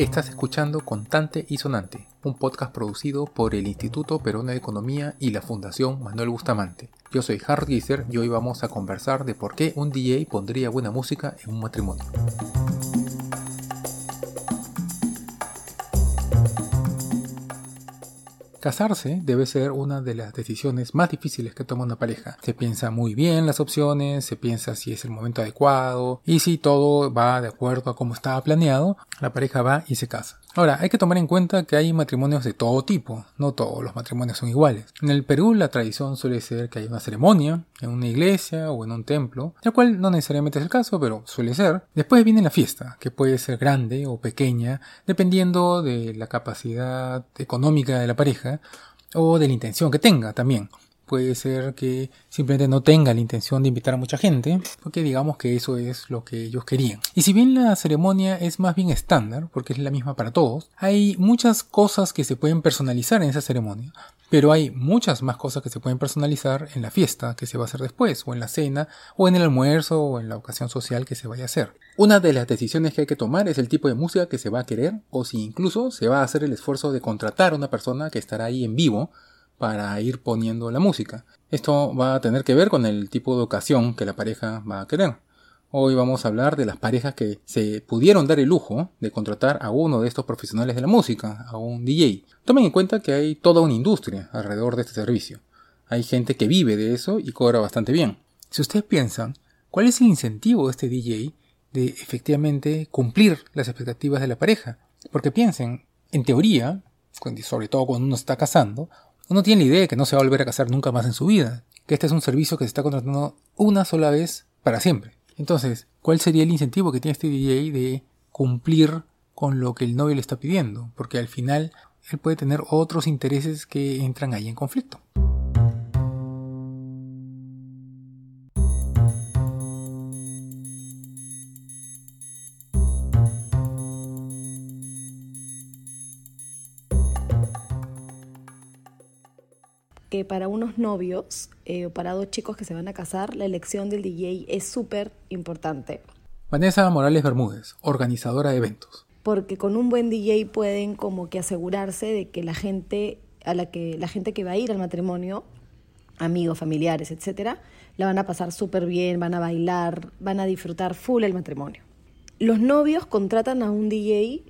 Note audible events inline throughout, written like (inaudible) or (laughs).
Estás escuchando Contante y Sonante, un podcast producido por el Instituto Peruano de Economía y la Fundación Manuel Bustamante. Yo soy Hard Gieser y hoy vamos a conversar de por qué un DJ pondría buena música en un matrimonio. Casarse debe ser una de las decisiones más difíciles que toma una pareja. Se piensa muy bien las opciones, se piensa si es el momento adecuado y si todo va de acuerdo a cómo estaba planeado, la pareja va y se casa. Ahora, hay que tomar en cuenta que hay matrimonios de todo tipo, no todos los matrimonios son iguales. En el Perú la tradición suele ser que hay una ceremonia en una iglesia o en un templo, la cual no necesariamente es el caso, pero suele ser. Después viene la fiesta, que puede ser grande o pequeña, dependiendo de la capacidad económica de la pareja o de la intención que tenga también puede ser que simplemente no tenga la intención de invitar a mucha gente, porque digamos que eso es lo que ellos querían. Y si bien la ceremonia es más bien estándar, porque es la misma para todos, hay muchas cosas que se pueden personalizar en esa ceremonia, pero hay muchas más cosas que se pueden personalizar en la fiesta que se va a hacer después, o en la cena, o en el almuerzo, o en la ocasión social que se vaya a hacer. Una de las decisiones que hay que tomar es el tipo de música que se va a querer, o si incluso se va a hacer el esfuerzo de contratar a una persona que estará ahí en vivo, para ir poniendo la música. Esto va a tener que ver con el tipo de ocasión que la pareja va a querer. Hoy vamos a hablar de las parejas que se pudieron dar el lujo de contratar a uno de estos profesionales de la música, a un DJ. Tomen en cuenta que hay toda una industria alrededor de este servicio. Hay gente que vive de eso y cobra bastante bien. Si ustedes piensan, ¿cuál es el incentivo de este DJ de efectivamente cumplir las expectativas de la pareja? Porque piensen, en teoría, sobre todo cuando uno está casando, uno tiene la idea de que no se va a volver a casar nunca más en su vida, que este es un servicio que se está contratando una sola vez para siempre. Entonces, ¿cuál sería el incentivo que tiene este DJ de cumplir con lo que el novio le está pidiendo? Porque al final él puede tener otros intereses que entran ahí en conflicto. Que para unos novios eh, o para dos chicos que se van a casar, la elección del DJ es súper importante. Vanessa Morales Bermúdez, organizadora de eventos. Porque con un buen DJ pueden como que asegurarse de que la gente a la que la gente que va a ir al matrimonio, amigos, familiares, etcétera, la van a pasar súper bien, van a bailar, van a disfrutar full el matrimonio. Los novios contratan a un DJ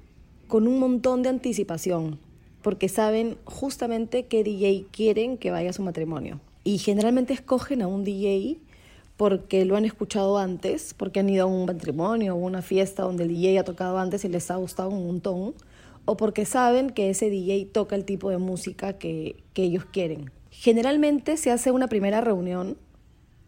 con un montón de anticipación, porque saben justamente qué DJ quieren que vaya a su matrimonio. Y generalmente escogen a un DJ porque lo han escuchado antes, porque han ido a un matrimonio o una fiesta donde el DJ ha tocado antes y les ha gustado un montón, o porque saben que ese DJ toca el tipo de música que, que ellos quieren. Generalmente se hace una primera reunión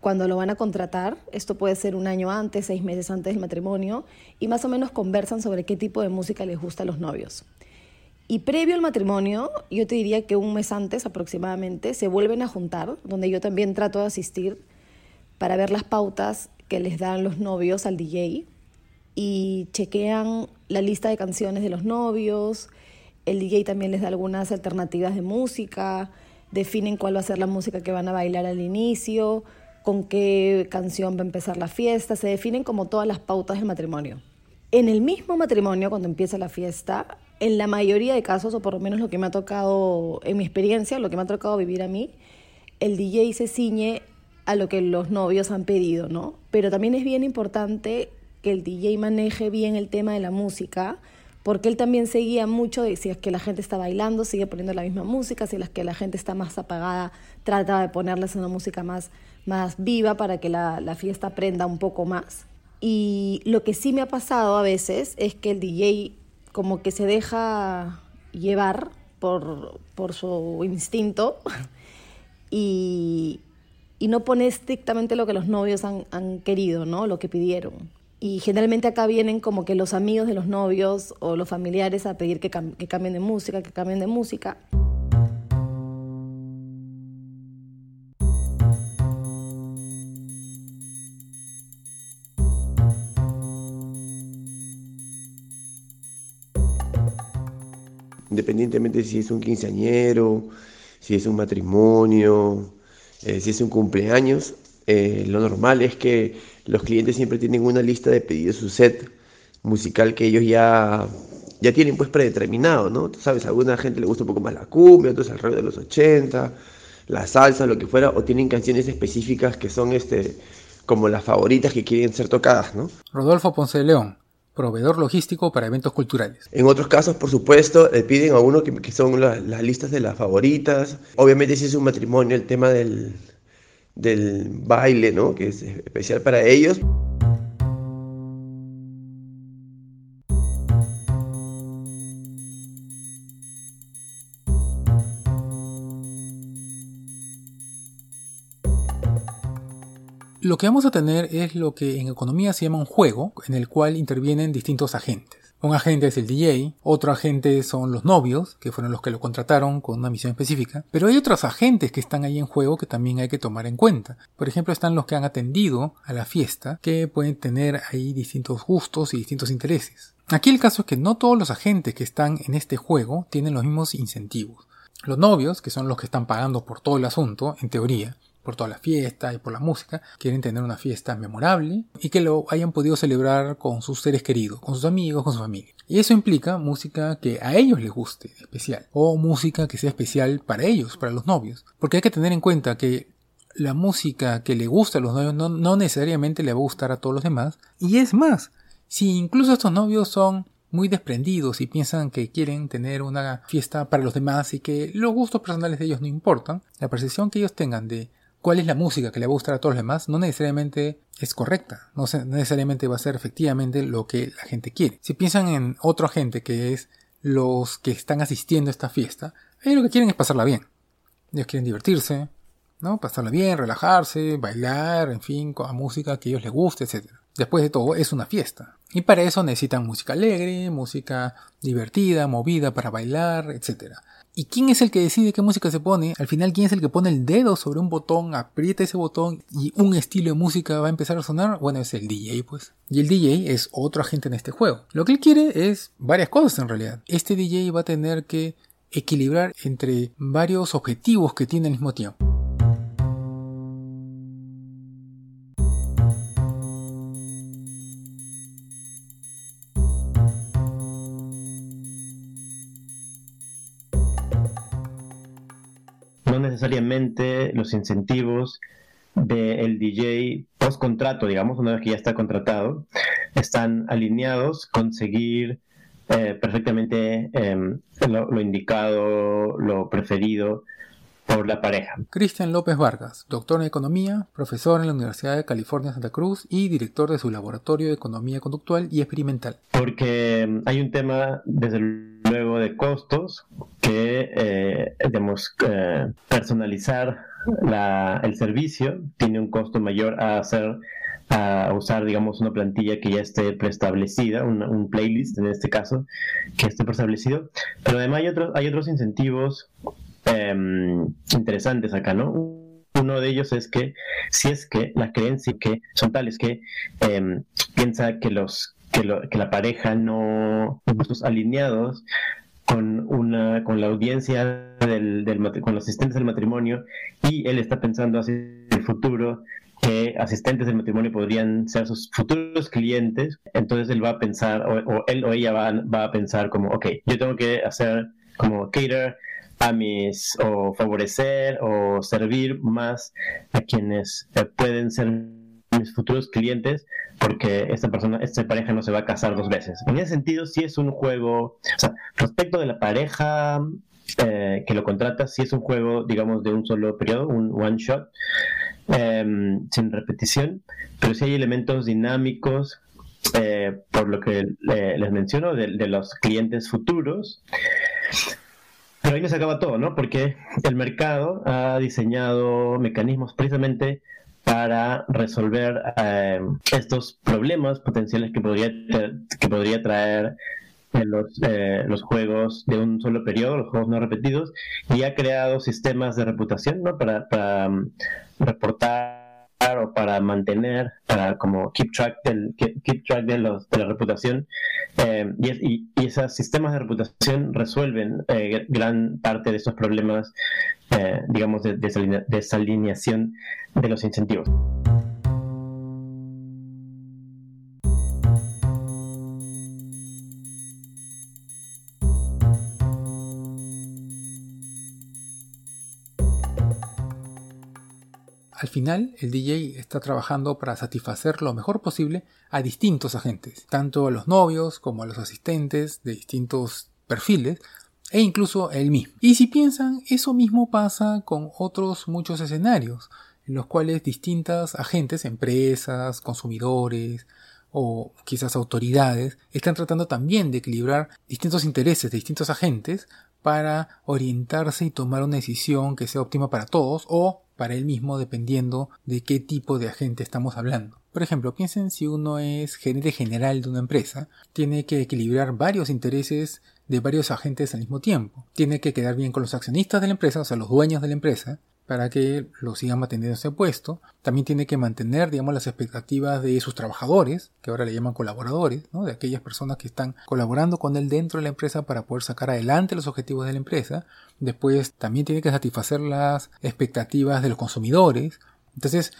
cuando lo van a contratar, esto puede ser un año antes, seis meses antes del matrimonio, y más o menos conversan sobre qué tipo de música les gusta a los novios. Y previo al matrimonio, yo te diría que un mes antes aproximadamente, se vuelven a juntar, donde yo también trato de asistir para ver las pautas que les dan los novios al DJ y chequean la lista de canciones de los novios, el DJ también les da algunas alternativas de música, definen cuál va a ser la música que van a bailar al inicio, con qué canción va a empezar la fiesta, se definen como todas las pautas del matrimonio. En el mismo matrimonio, cuando empieza la fiesta, en la mayoría de casos, o por lo menos lo que me ha tocado en mi experiencia, lo que me ha tocado vivir a mí, el DJ se ciñe a lo que los novios han pedido, ¿no? Pero también es bien importante que el DJ maneje bien el tema de la música, porque él también seguía mucho de que la gente está bailando, sigue poniendo la misma música, si es que la gente está más apagada, trata de ponerles una música más, más viva para que la, la fiesta prenda un poco más. Y lo que sí me ha pasado a veces es que el DJ como que se deja llevar por, por su instinto (laughs) y, y, no pone estrictamente lo que los novios han, querido, ¿no? Lo que pidieron. Y generalmente acá vienen como que los amigos de los novios o los familiares a pedir que, que cambien de música, que cambien de música. Independientemente si es un quinceañero, si es un matrimonio, eh, si es un cumpleaños, eh, lo normal es que los clientes siempre tienen una lista de pedidos, su set musical que ellos ya ya tienen pues predeterminado, ¿no? Tú sabes, a alguna gente le gusta un poco más la cumbia, otros alrededor de los 80, la salsa, lo que fuera, o tienen canciones específicas que son este como las favoritas que quieren ser tocadas, ¿no? Rodolfo Ponce de León, proveedor logístico para eventos culturales. En otros casos, por supuesto, le piden a uno que, son las listas de las favoritas. Obviamente, si es un matrimonio, el tema del, del baile, ¿no? Que es especial para ellos. Lo que vamos a tener es lo que en economía se llama un juego en el cual intervienen distintos agentes. Un agente es el DJ, otro agente son los novios, que fueron los que lo contrataron con una misión específica, pero hay otros agentes que están ahí en juego que también hay que tomar en cuenta. Por ejemplo, están los que han atendido a la fiesta, que pueden tener ahí distintos gustos y distintos intereses. Aquí el caso es que no todos los agentes que están en este juego tienen los mismos incentivos. Los novios, que son los que están pagando por todo el asunto, en teoría, por toda la fiesta y por la música, quieren tener una fiesta memorable y que lo hayan podido celebrar con sus seres queridos, con sus amigos, con su familia. Y eso implica música que a ellos les guste especial, o música que sea especial para ellos, para los novios. Porque hay que tener en cuenta que la música que le gusta a los novios no, no necesariamente le va a gustar a todos los demás. Y es más, si incluso estos novios son muy desprendidos y piensan que quieren tener una fiesta para los demás y que los gustos personales de ellos no importan, la percepción que ellos tengan de cuál es la música que le va a gustar a todos los demás no necesariamente es correcta, no necesariamente va a ser efectivamente lo que la gente quiere. Si piensan en otro gente que es los que están asistiendo a esta fiesta, ellos lo que quieren es pasarla bien. Ellos quieren divertirse, ¿no? Pasarla bien, relajarse, bailar, en fin, con la música que a ellos les guste, etc. Después de todo, es una fiesta. Y para eso necesitan música alegre, música divertida, movida para bailar, etc. ¿Y quién es el que decide qué música se pone? Al final, ¿quién es el que pone el dedo sobre un botón, aprieta ese botón y un estilo de música va a empezar a sonar? Bueno, es el DJ, pues. Y el DJ es otro agente en este juego. Lo que él quiere es varias cosas en realidad. Este DJ va a tener que equilibrar entre varios objetivos que tiene al mismo tiempo. Los incentivos del DJ post contrato, digamos, una vez que ya está contratado, están alineados con seguir eh, perfectamente em, lo, indicado, lo preferido por la pareja. Cristian López Vargas, doctor en economía, profesor en la Universidad de California Santa Cruz y director de su laboratorio de economía conductual y experimental. Porque em, hay un tema, desde luego, de costos que eh, debemos eh, personalizar el servicio tiene un costo mayor a hacer a usar digamos una plantilla que ya esté preestablecida un playlist en este caso que esté preestablecido. Pero además hay otros hay otros incentivos em, interesantes acá no uno de ellos es que si es que las creencias que son tales que em, piensa que los que, la pareja no gustos alineados con una con la audiencia del, con los asistentes del matrimonio y él está pensando hacia el futuro que asistentes del matrimonio podrían ser sus futuros clientes. Entonces él va a pensar o, él o ella va, va, a pensar como ok yo tengo que hacer como cater a mis o favorecer o servir más a quienes pueden ser mis futuros clientes porque esta persona, esta pareja no se va a casar dos veces. En ese sentido, sí es un juego, o sea, respecto de la pareja eh, que lo contrata, sí es un juego, digamos, de un solo periodo, un one shot, em, sin repetición, pero sí hay elementos dinámicos, eh, por lo que les menciono, de, de los clientes futuros. Pero ahí no se acaba todo, ¿no? Porque el mercado ha diseñado mecanismos precisamente para resolver eh, estos problemas potenciales que podría, que podría traer los, eh, los juegos de un solo periodo, los juegos no repetidos, y ha creado sistemas de reputación ¿no? para, para um, reportar o para mantener, para como keep track, del, keep track de, los, de la reputación. Eh, y, esos sistemas de reputación resuelven gran parte de estos problemas eh, digamos, de, desalineación de los incentivos. Final el DJ está trabajando para satisfacer lo mejor posible a distintos agentes, tanto a los novios como a los asistentes de distintos perfiles e incluso él mismo. Y si piensan, eso mismo pasa con otros muchos escenarios, en los cuales distintas agentes, empresas, consumidores o quizás autoridades, están tratando también de equilibrar distintos intereses de distintos agentes para orientarse y tomar una decisión que sea óptima para todos o para él mismo dependiendo de qué tipo de agente estamos hablando. Por ejemplo, piensen si uno es gerente general de una empresa, tiene que equilibrar varios intereses de varios agentes al mismo tiempo. Tiene que quedar bien con los accionistas de la empresa, o sea, los dueños de la empresa, para que lo sigan manteniendo ese puesto. También tiene que mantener, digamos, las expectativas de sus trabajadores, que ahora le llaman colaboradores, ¿no? de aquellas personas que están colaborando con él dentro de la empresa para poder sacar adelante los objetivos de la empresa. Después también tiene que satisfacer las expectativas de los consumidores. Entonces,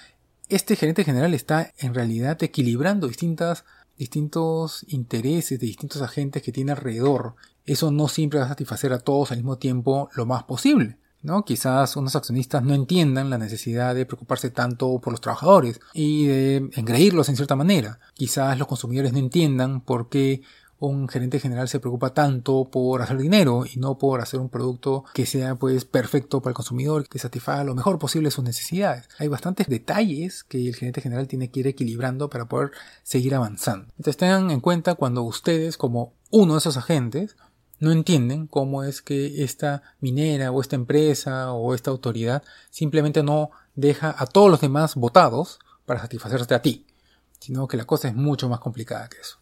este gerente general está en realidad equilibrando distintas, distintos intereses de distintos agentes que tiene alrededor. Eso no siempre va a satisfacer a todos al mismo tiempo lo más posible. ¿No? Quizás unos accionistas no entiendan la necesidad de preocuparse tanto por los trabajadores y de engreírlos en cierta manera. Quizás los consumidores no entiendan por qué un gerente general se preocupa tanto por hacer dinero y no por hacer un producto que sea pues perfecto para el consumidor, que satisfaga lo mejor posible sus necesidades. Hay bastantes detalles que el gerente general tiene que ir equilibrando para poder seguir avanzando. Entonces tengan en cuenta cuando ustedes como uno de esos agentes no entienden cómo es que esta minera o esta empresa o esta autoridad simplemente no deja a todos los demás votados para satisfacerte a ti, sino que la cosa es mucho más complicada que eso.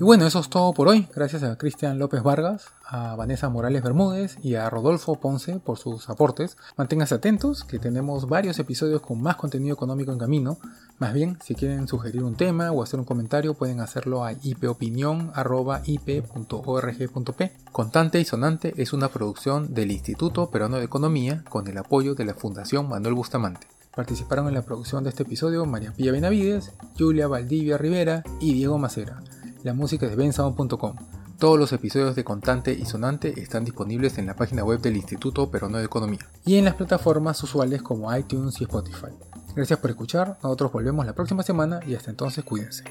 Y bueno, eso es todo por hoy. Gracias a Cristian López Vargas, a Vanessa Morales Bermúdez y a Rodolfo Ponce por sus aportes. Manténganse atentos, que tenemos varios episodios con más contenido económico en camino. Más bien, si quieren sugerir un tema o hacer un comentario, pueden hacerlo a ipopinión.ip.org.p. Contante y Sonante es una producción del Instituto Peruano de Economía con el apoyo de la Fundación Manuel Bustamante. Participaron en la producción de este episodio María Pía Benavides, Julia Valdivia Rivera y Diego Macera. La música es de bensound.com. Todos los episodios de Contante y Sonante están disponibles en la página web del Instituto Peruano de Economía y en las plataformas usuales como iTunes y Spotify. Gracias por escuchar, nosotros volvemos la próxima semana y hasta entonces cuídense.